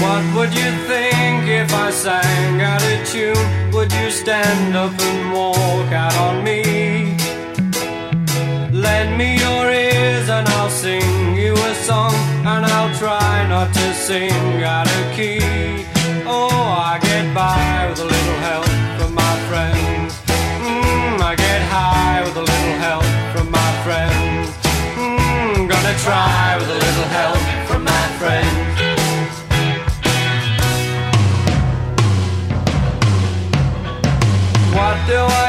What would you think if I sang out of tune? Would you stand up and walk out on me? Lend me your ears and I'll sing you a song, and I'll try not to sing out of key. Oh, I get by with a little help from my friends. Mm, I get high with a little help from my friends. Mm, gonna try with a little help do I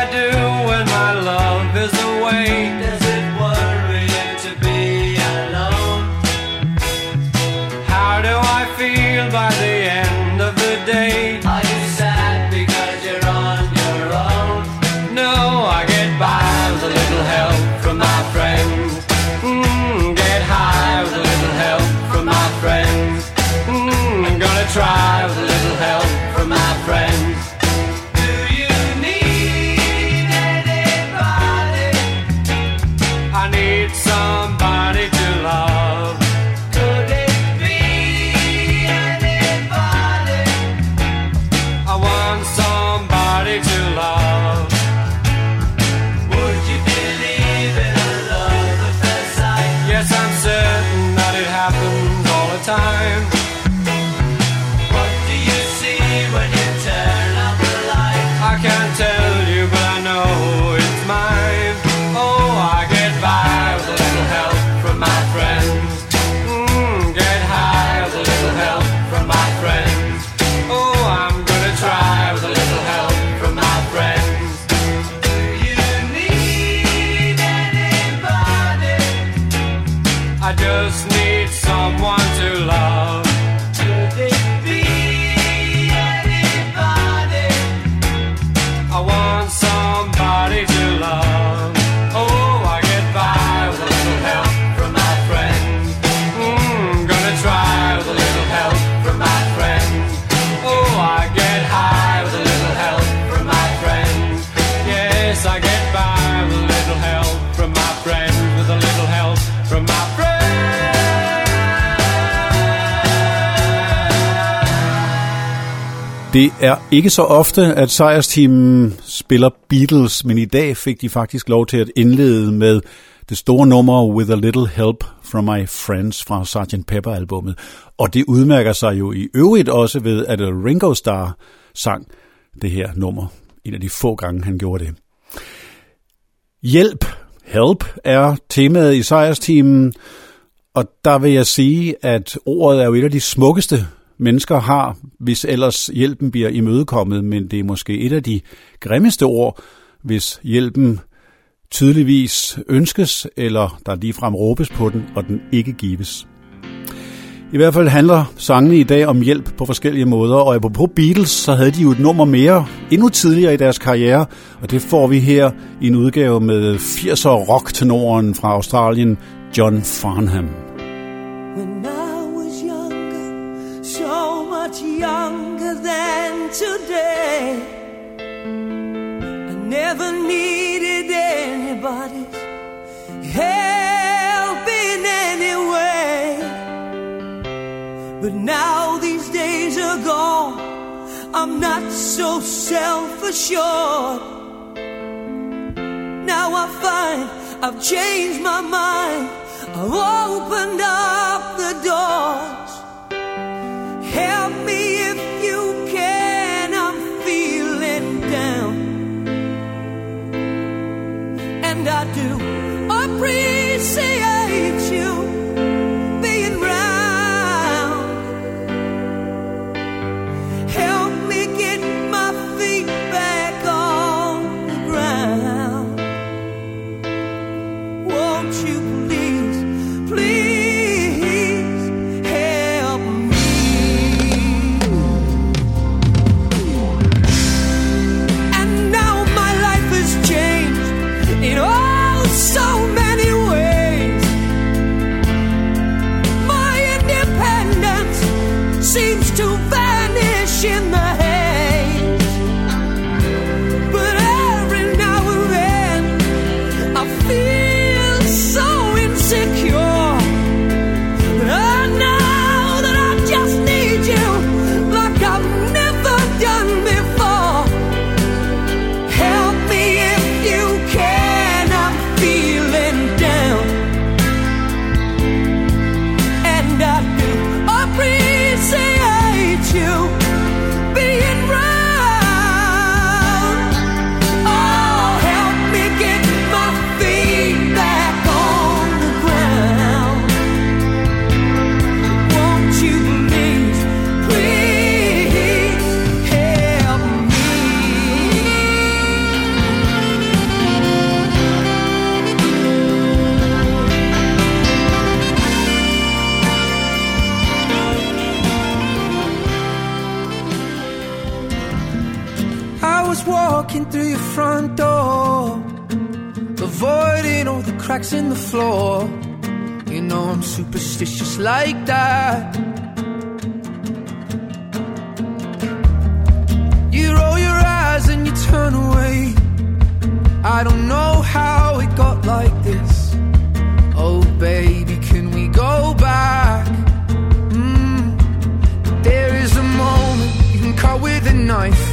I just Det er ikke så ofte, at sejrsteamen spiller Beatles, men i dag fik de faktisk lov til at indlede med det store nummer With a Little Help from My Friends fra Sgt. Pepper-albummet. Og det udmærker sig jo i øvrigt også ved, at Ringo Starr sang det her nummer. En af de få gange, han gjorde det. Hjælp, help, er temaet i sejrsteamen, og der vil jeg sige, at ordet er jo et af de smukkeste mennesker har, hvis ellers hjælpen bliver imødekommet, men det er måske et af de grimmeste ord, hvis hjælpen tydeligvis ønskes, eller der ligefrem råbes på den, og den ikke gives. I hvert fald handler sangene i dag om hjælp på forskellige måder, og apropos Beatles, så havde de jo et nummer mere endnu tidligere i deres karriere, og det får vi her i en udgave med 80'er rock-tenoren fra Australien, John Farnham. When I much younger than today, I never needed anybody's help in any way. But now these days are gone, I'm not so self assured. Now I find I've changed my mind. I've opened up the doors. Walking through your front door, avoiding all the cracks in the floor. You know I'm superstitious like that. You roll your eyes and you turn away. I don't know how it got like this. Oh, baby, can we go back? Mm. There is a moment you can cut with a knife.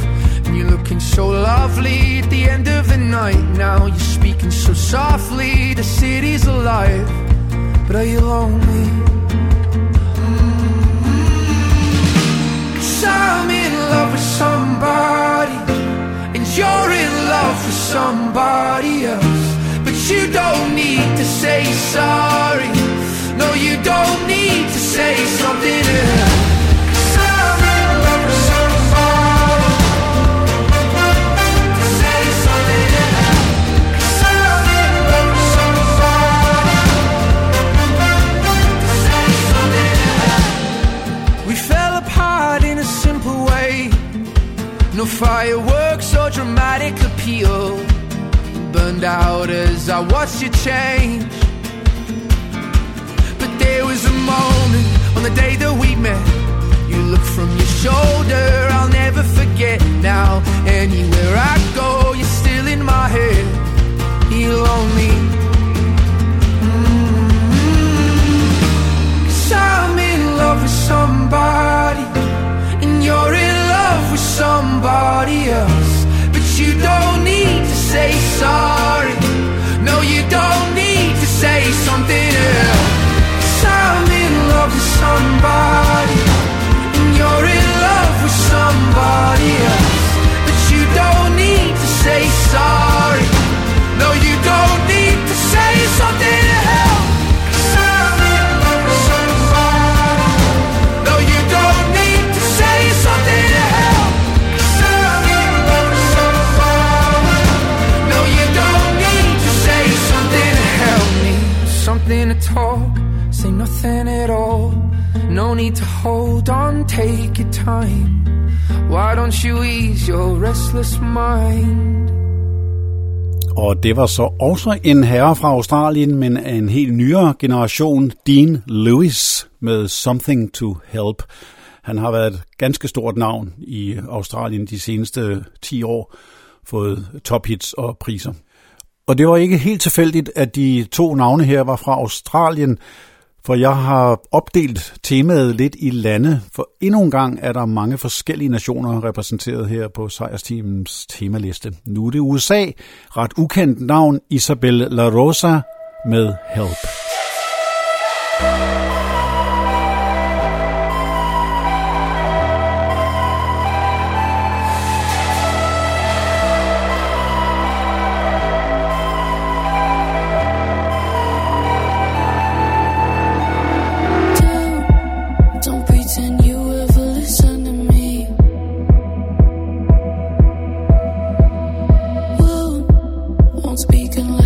Looking so lovely at the end of the night. Now you're speaking so softly, the city's alive. But are you lonely? I'm in love with somebody, and you're in love with somebody else. But you don't need to say sorry. No, you don't need to say something else. No fireworks or dramatic appeal. Burned out as I watched you change. But there was a moment on the day that we met. You looked from your shoulder, I'll never forget now. Anywhere I go, you're still in my head. You're lonely. Mm-hmm. Cause I'm in love with somebody, say sorry. No, you don't need to say something else. Cause I'm in love with somebody, and you're in love with somebody else. But you don't need to say sorry. Hold on, take your time. Why don't you ease your restless mind? Og det var så også en herre fra Australien, men af en helt nyere generation, Dean Lewis med Something to Help. Han har været et ganske stort navn i Australien de seneste 10 år, fået tophits og priser. Og det var ikke helt tilfældigt, at de to navne her var fra Australien, for jeg har opdelt temaet lidt i lande, for endnu en gang er der mange forskellige nationer repræsenteret her på sejrsteamens temaliste. Nu er det USA, ret ukendt navn Isabel La Rosa med Help.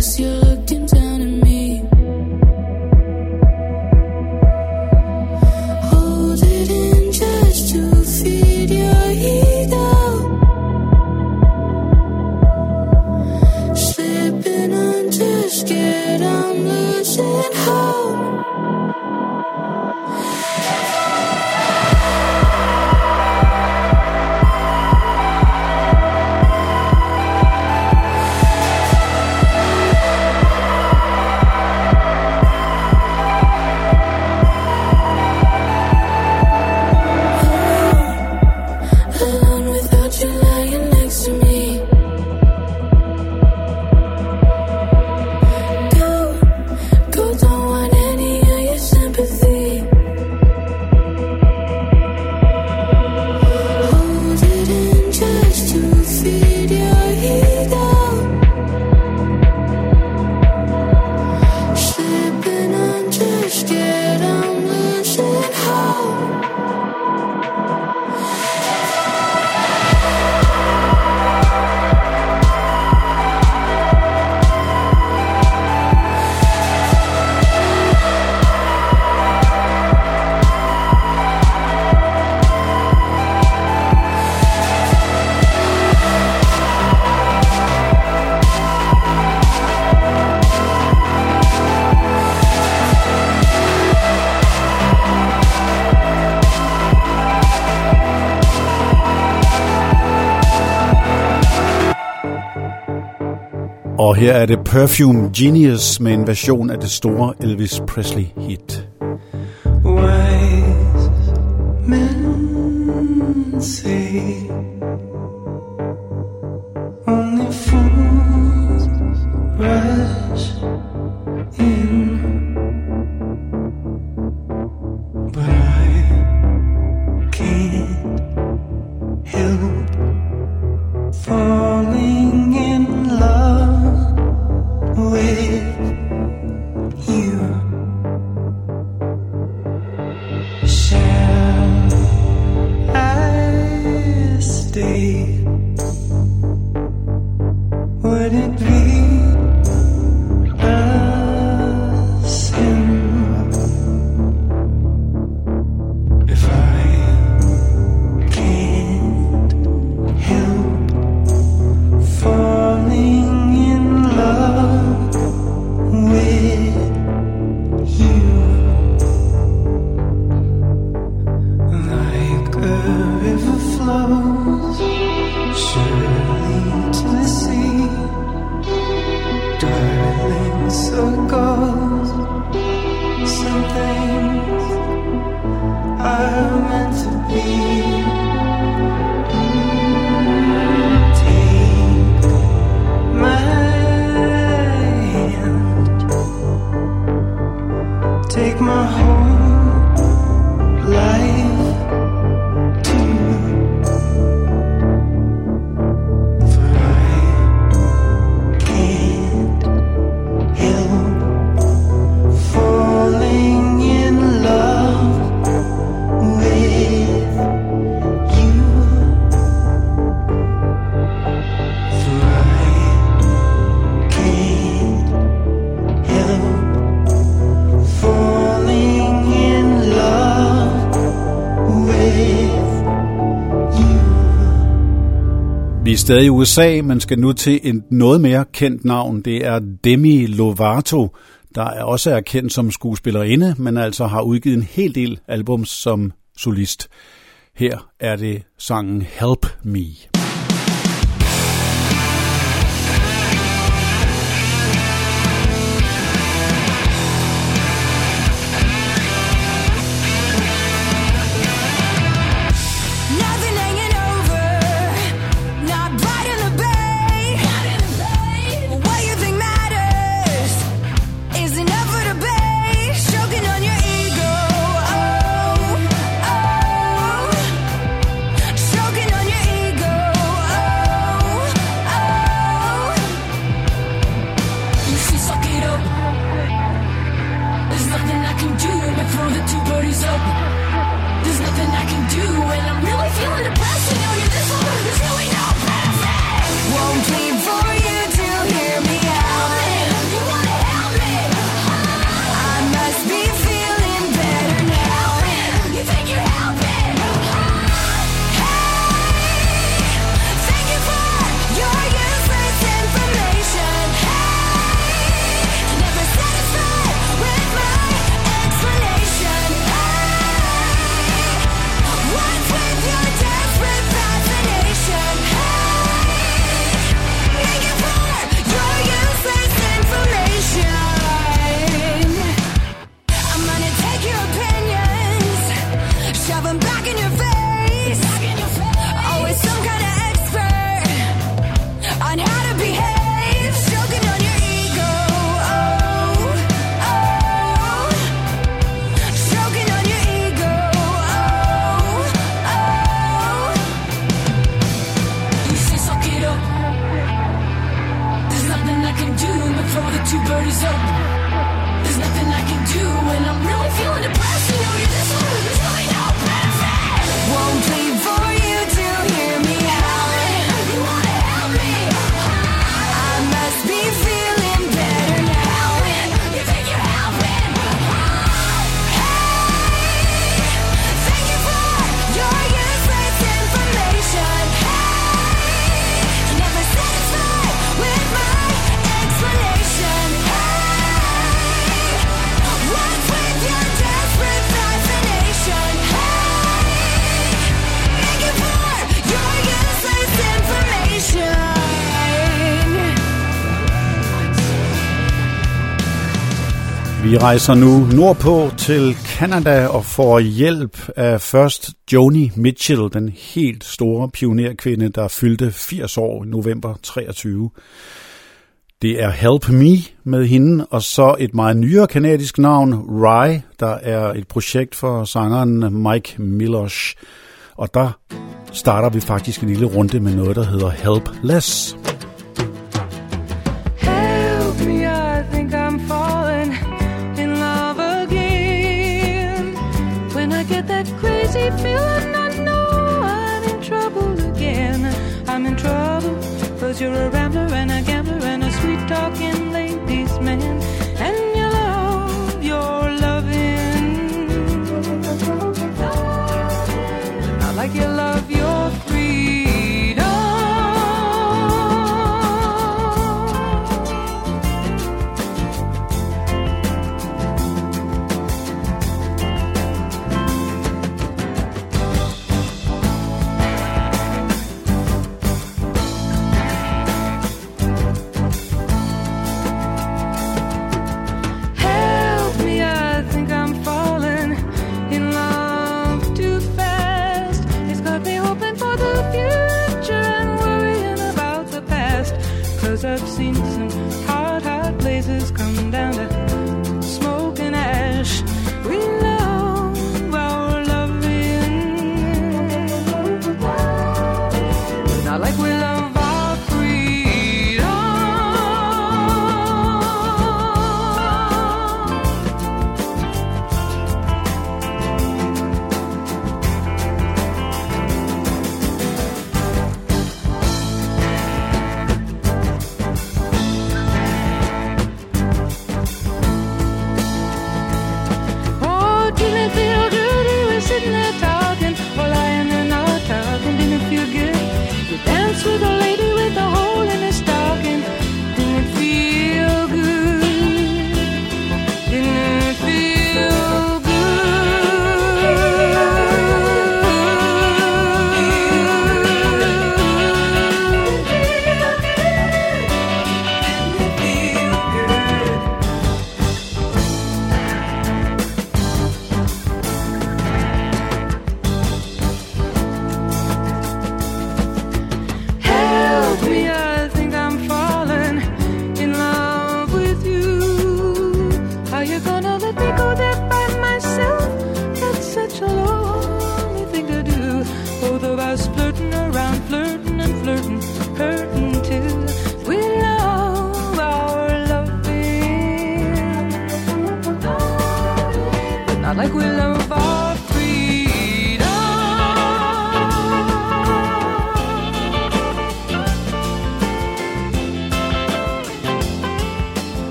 Won't, her er det Perfume Genius med en version af det store Elvis Presley hit. Stadig i USA, men skal nu til et noget mere kendt navn. Det er Demi Lovato, der er også er kendt som skuespillerinde, men altså har udgivet en hel del albums som solist. Her er det sangen Help Me. rejser nu nordpå til Kanada og får hjælp af først Joni Mitchell, den helt store pionerkvinde, der fyldte 80 år i november 23. Det er Help Me med hende, og så et meget nyere kanadisk navn, Rye, der er et projekt for sangeren Mike Milosh. Og der starter vi faktisk en lille runde med noget, der hedder Helpless. Helpless. gambler and a gambler and a sweet talking ladies' man.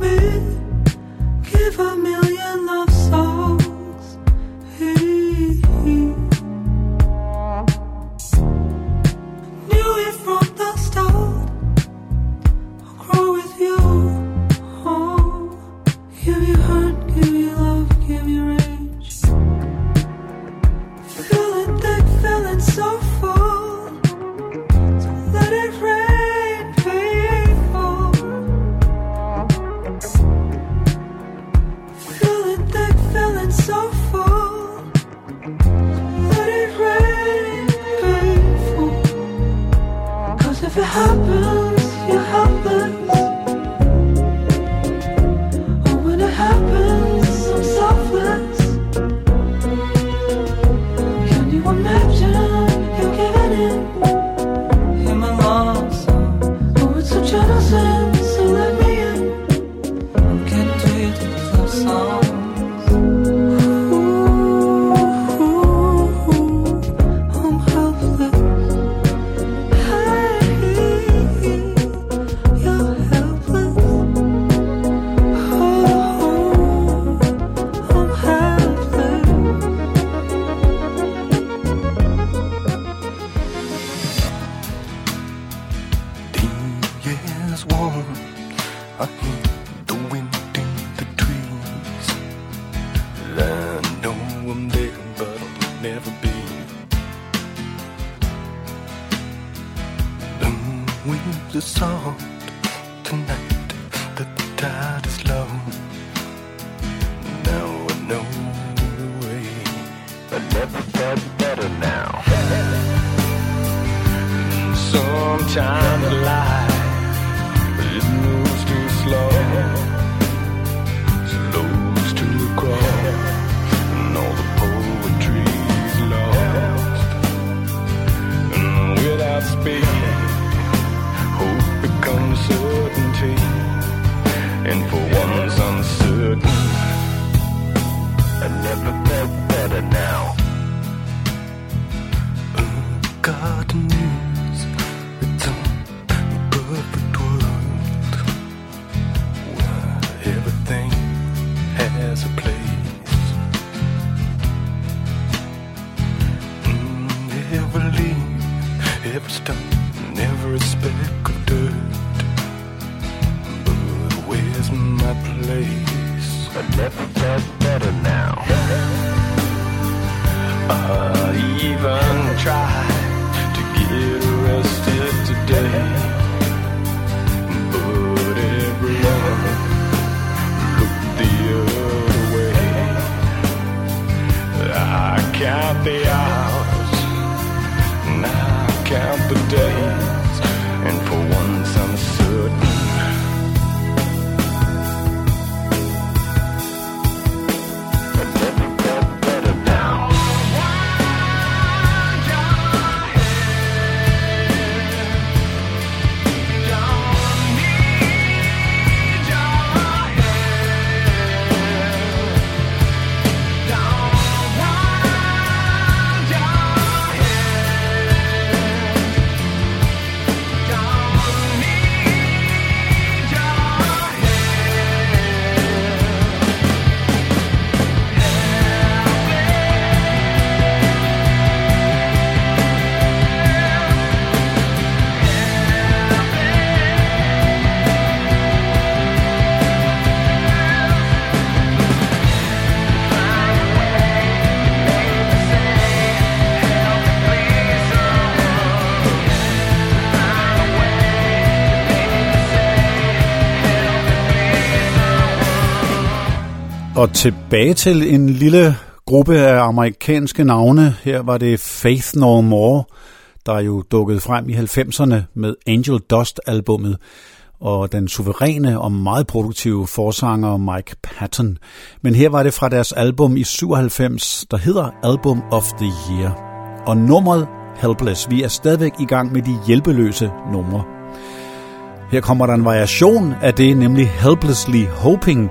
me. Give a million loves. Sometimes life it moves too slow, slows to a crawl, and all the poetry's lost. And without speed, hope becomes certainty, and for once uncertain, I never felt better now. Og tilbage til en lille gruppe af amerikanske navne. Her var det Faith No More, der jo dukkede frem i 90'erne med Angel Dust-albummet, og den suveræne og meget produktive forsanger Mike Patton. Men her var det fra deres album i 97, der hedder Album of the Year. Og nummeret Helpless. Vi er stadigvæk i gang med de hjælpeløse numre. Her kommer der en variation af det, nemlig Helplessly Hoping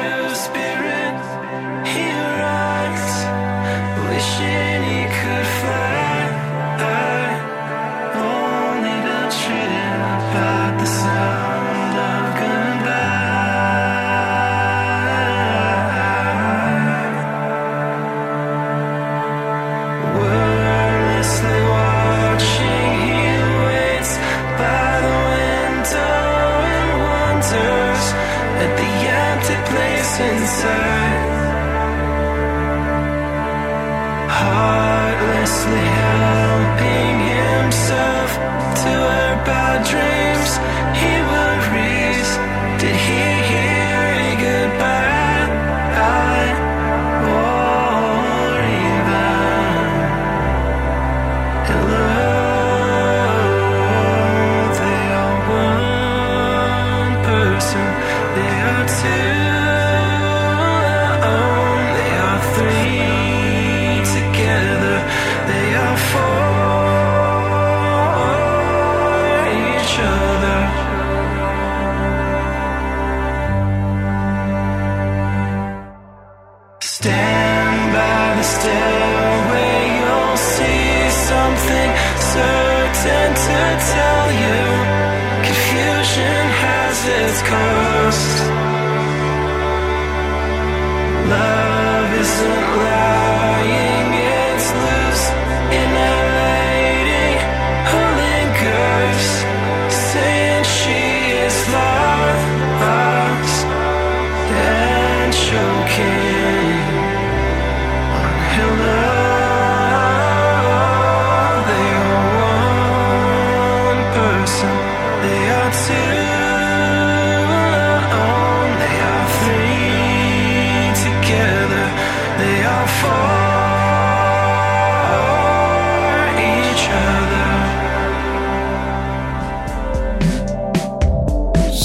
Heartlessly helping himself to her bad dreams.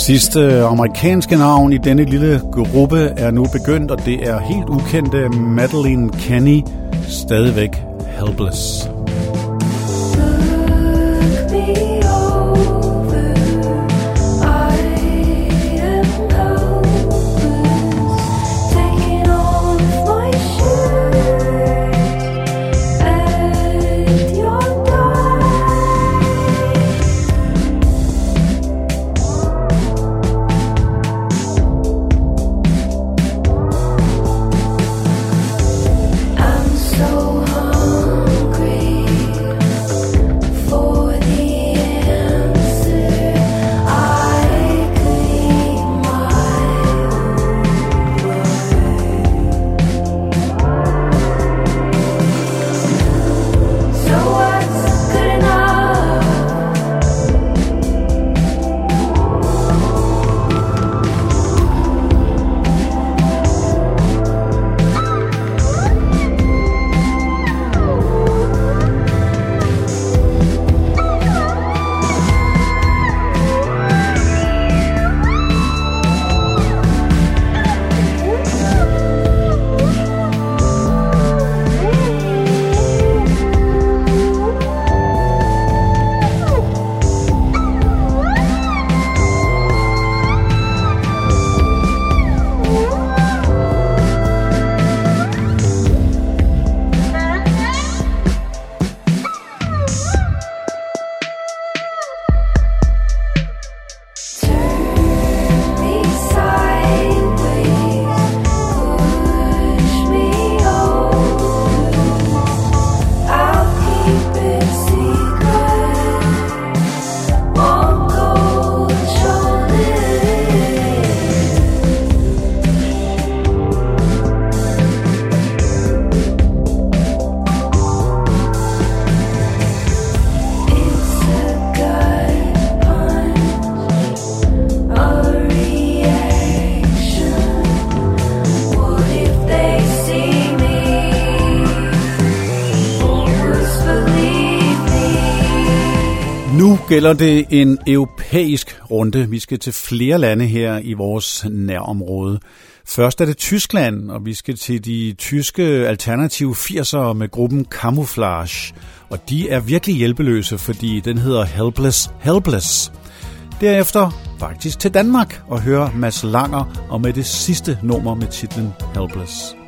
Sidste øh, amerikanske navn i denne lille gruppe er nu begyndt, og det er helt ukendte Madeline Kenny, stadigvæk Helpless. Look me gælder det en europæisk runde. Vi skal til flere lande her i vores nærområde. Først er det Tyskland, og vi skal til de tyske alternative 80'ere med gruppen Camouflage. Og de er virkelig hjælpeløse, fordi den hedder Helpless Helpless. Derefter faktisk til Danmark og høre Mads Langer og med det sidste nummer med titlen Helpless.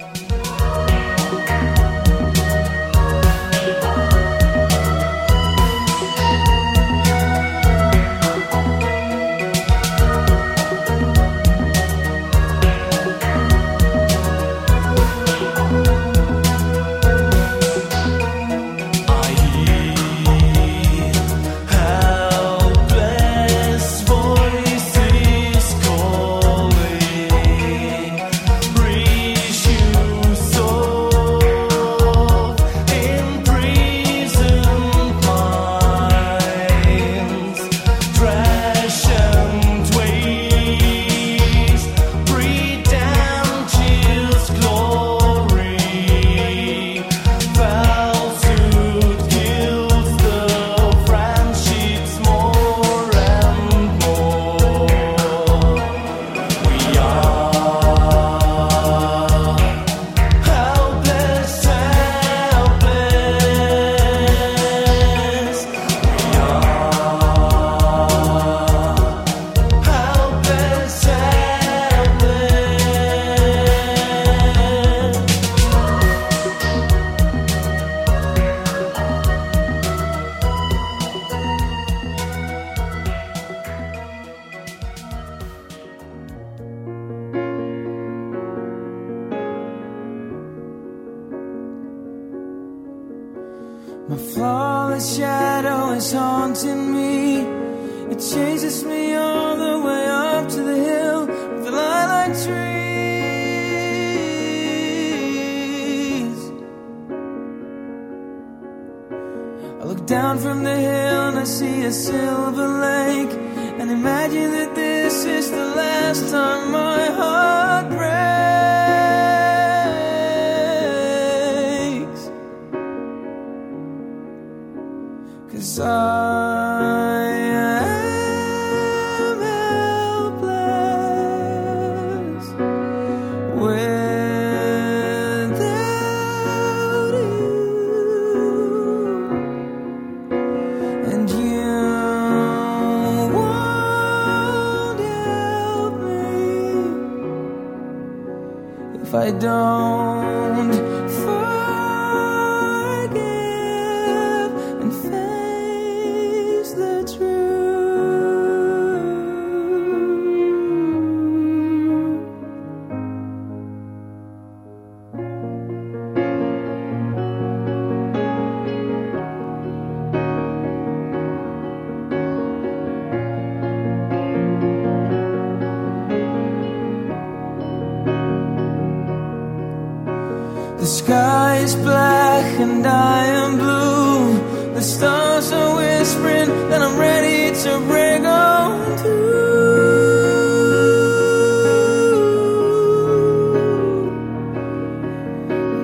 Sky is black and I am blue. The stars are whispering that I'm ready to break on through.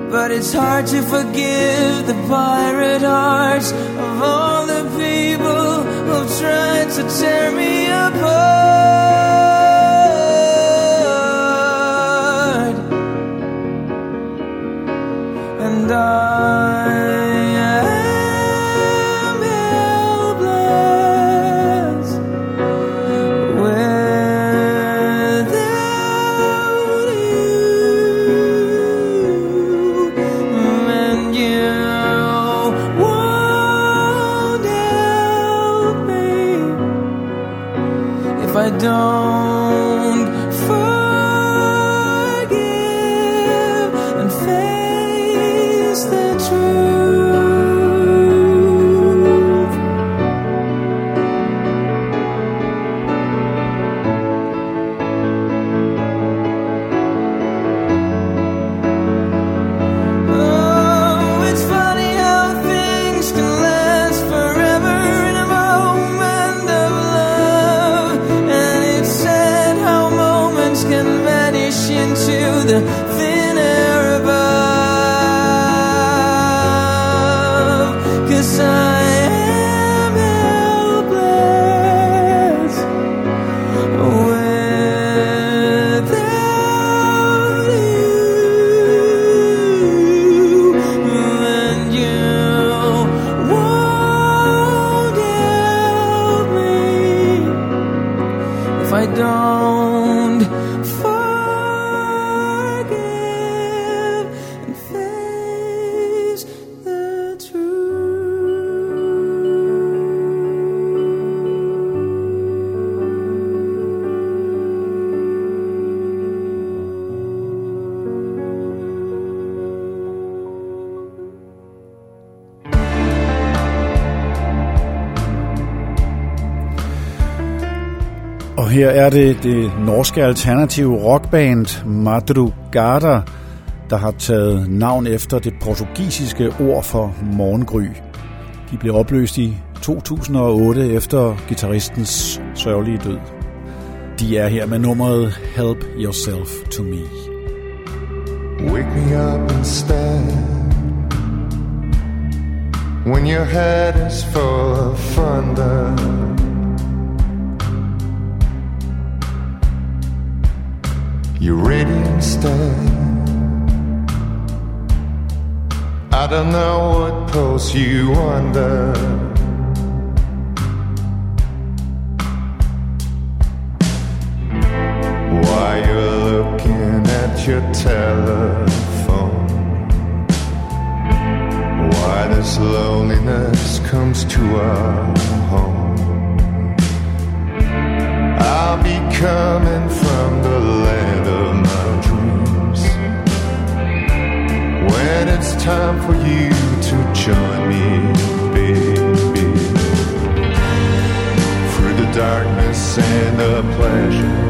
But it's hard to forgive the pirate hearts of all the people who've tried to tear me apart. Her er det det norske alternative rockband Madrugada, der har taget navn efter det portugisiske ord for morgengry. De blev opløst i 2008 efter gitarristens sørgelige død. De er her med nummeret Help Yourself to Me. Wake me up and stand when your head is full of thunder. You're ready instead. I don't know what pulls you under. Why you're looking at your telephone. Why this loneliness comes to our home. I'll be coming from the it's time for you to join me, baby through the darkness and the pleasure.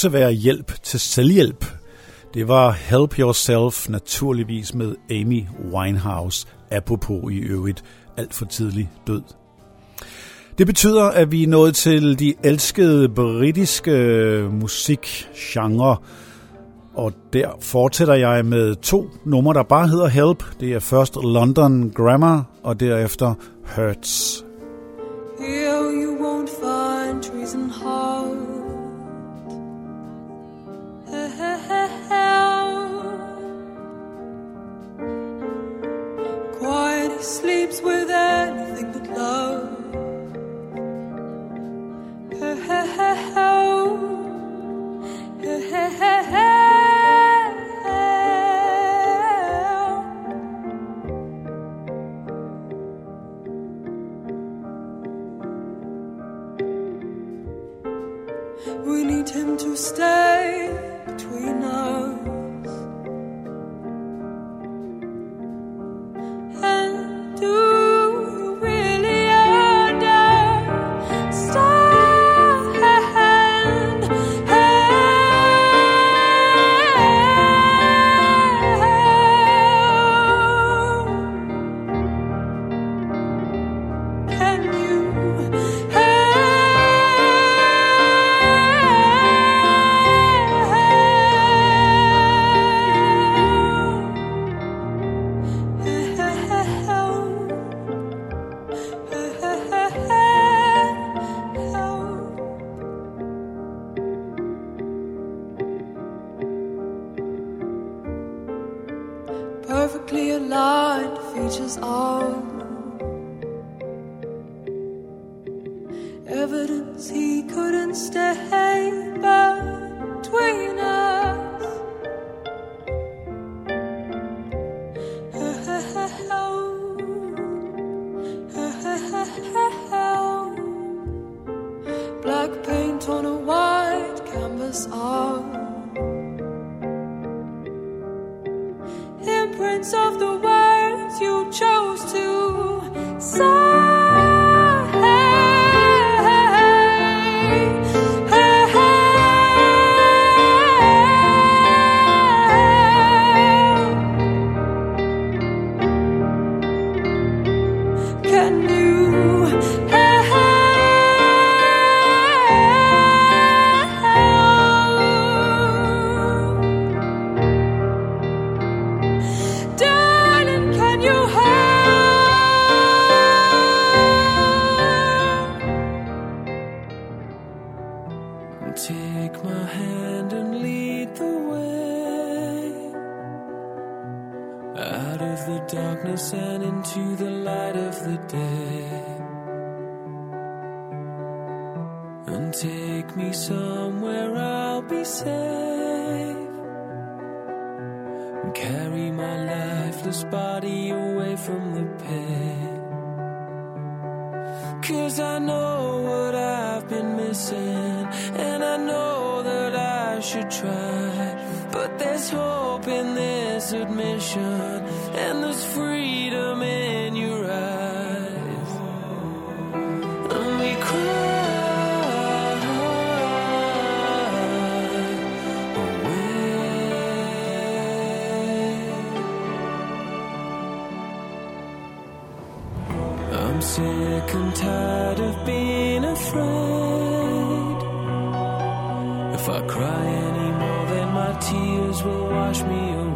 også være hjælp til selvhjælp. Det var Help Yourself naturligvis med Amy Winehouse, apropos i øvrigt alt for tidlig død. Det betyder, at vi er nået til de elskede britiske musikgenre, og der fortsætter jeg med to numre, der bare hedder Help. Det er først London Grammar, og derefter Hurts. Here you We need him to stay. On a white canvas art. Me away.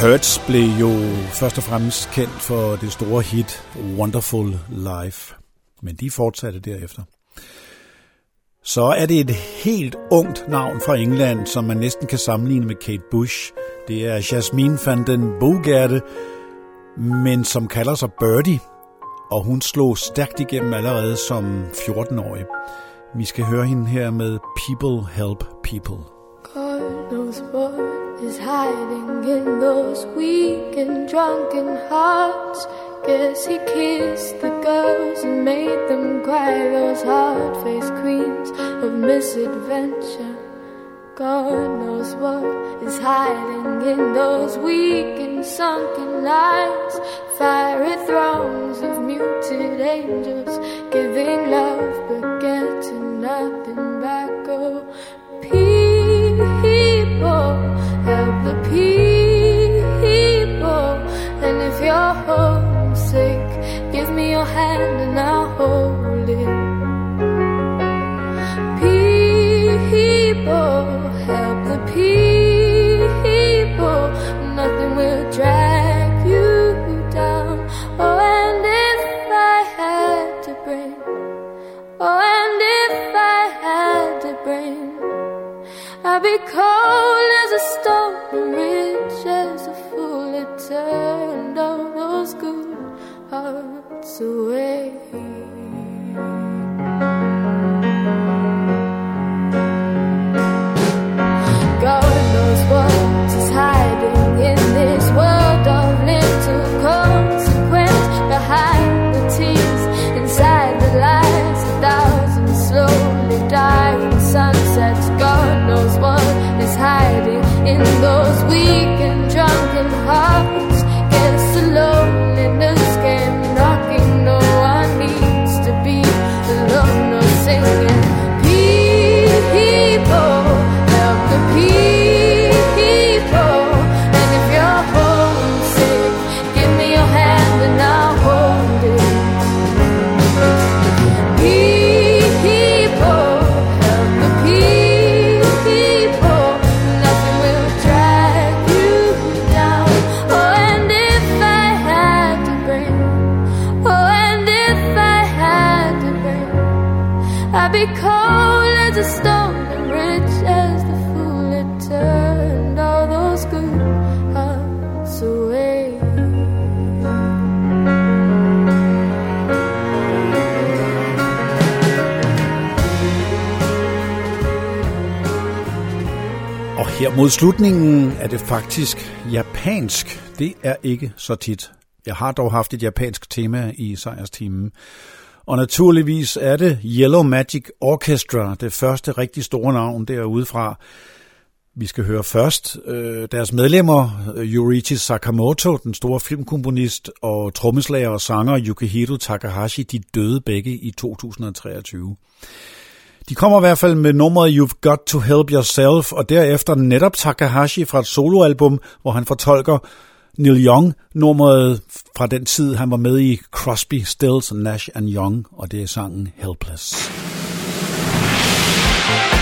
Hertz blev jo først og fremmest kendt for det store hit Wonderful Life, men de fortsatte derefter. Så er det et helt ungt navn fra England, som man næsten kan sammenligne med Kate Bush. Det er Jasmine van den Bogerte, men som kalder sig Birdie, og hun slog stærkt igennem allerede som 14-årig. Vi skal høre hende her med People Help People. God knows what is hiding in those weak and drunken hearts. Guess he kissed the girls and made them cry, those hard faced queens of misadventure. God knows what is hiding in those weak and sunken eyes. Fiery thrones of muted angels giving love but getting nothing the people. And if you're homesick, give me your hand and I'll hold it. People, help the people. Nothing will drag you down. Oh, and if I had to bring, oh, and if I had to bring. I'd be cold as a stone and rich as a fool that turned all those good hearts away. Mod slutningen er det faktisk japansk. Det er ikke så tit. Jeg har dog haft et japansk tema i sejrstimen. Og naturligvis er det Yellow Magic Orchestra, det første rigtig store navn derude fra. Vi skal høre først øh, deres medlemmer, øh, Yurichi Sakamoto, den store filmkomponist, og trommeslager og sanger Yukihiro Takahashi, de døde begge i 2023. De kommer i hvert fald med nummeret You've Got to Help Yourself, og derefter netop Takahashi fra et soloalbum, hvor han fortolker Neil Young nummeret fra den tid, han var med i Crosby, Stills, Nash and Young, og det er sangen Helpless. Got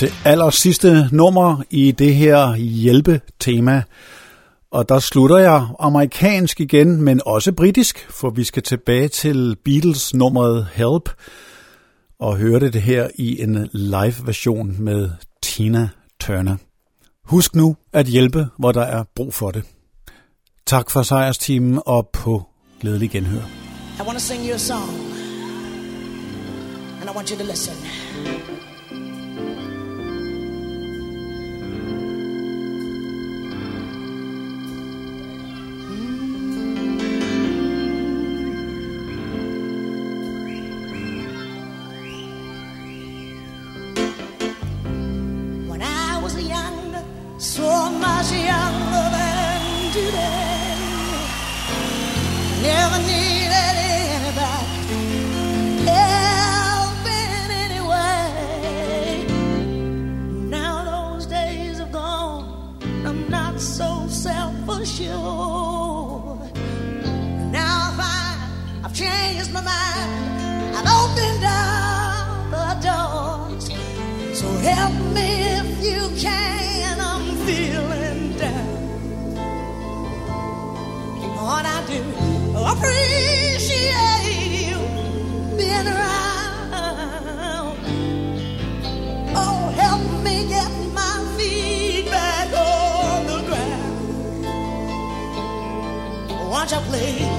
til aller sidste nummer i det her hjælpetema. Og der slutter jeg amerikansk igen, men også britisk, for vi skal tilbage til Beatles nummeret Help og høre det her i en live version med Tina Turner. Husk nu at hjælpe, hvor der er brug for det. Tak for sejrsteamen og på glædelig genhør. I want to sing you a song, and I want you to listen. Not so self-assured. Now I I've changed my mind. I've opened up the doors. So help me if you can. I'm feeling down. What I do appreciate you being around. You please, please?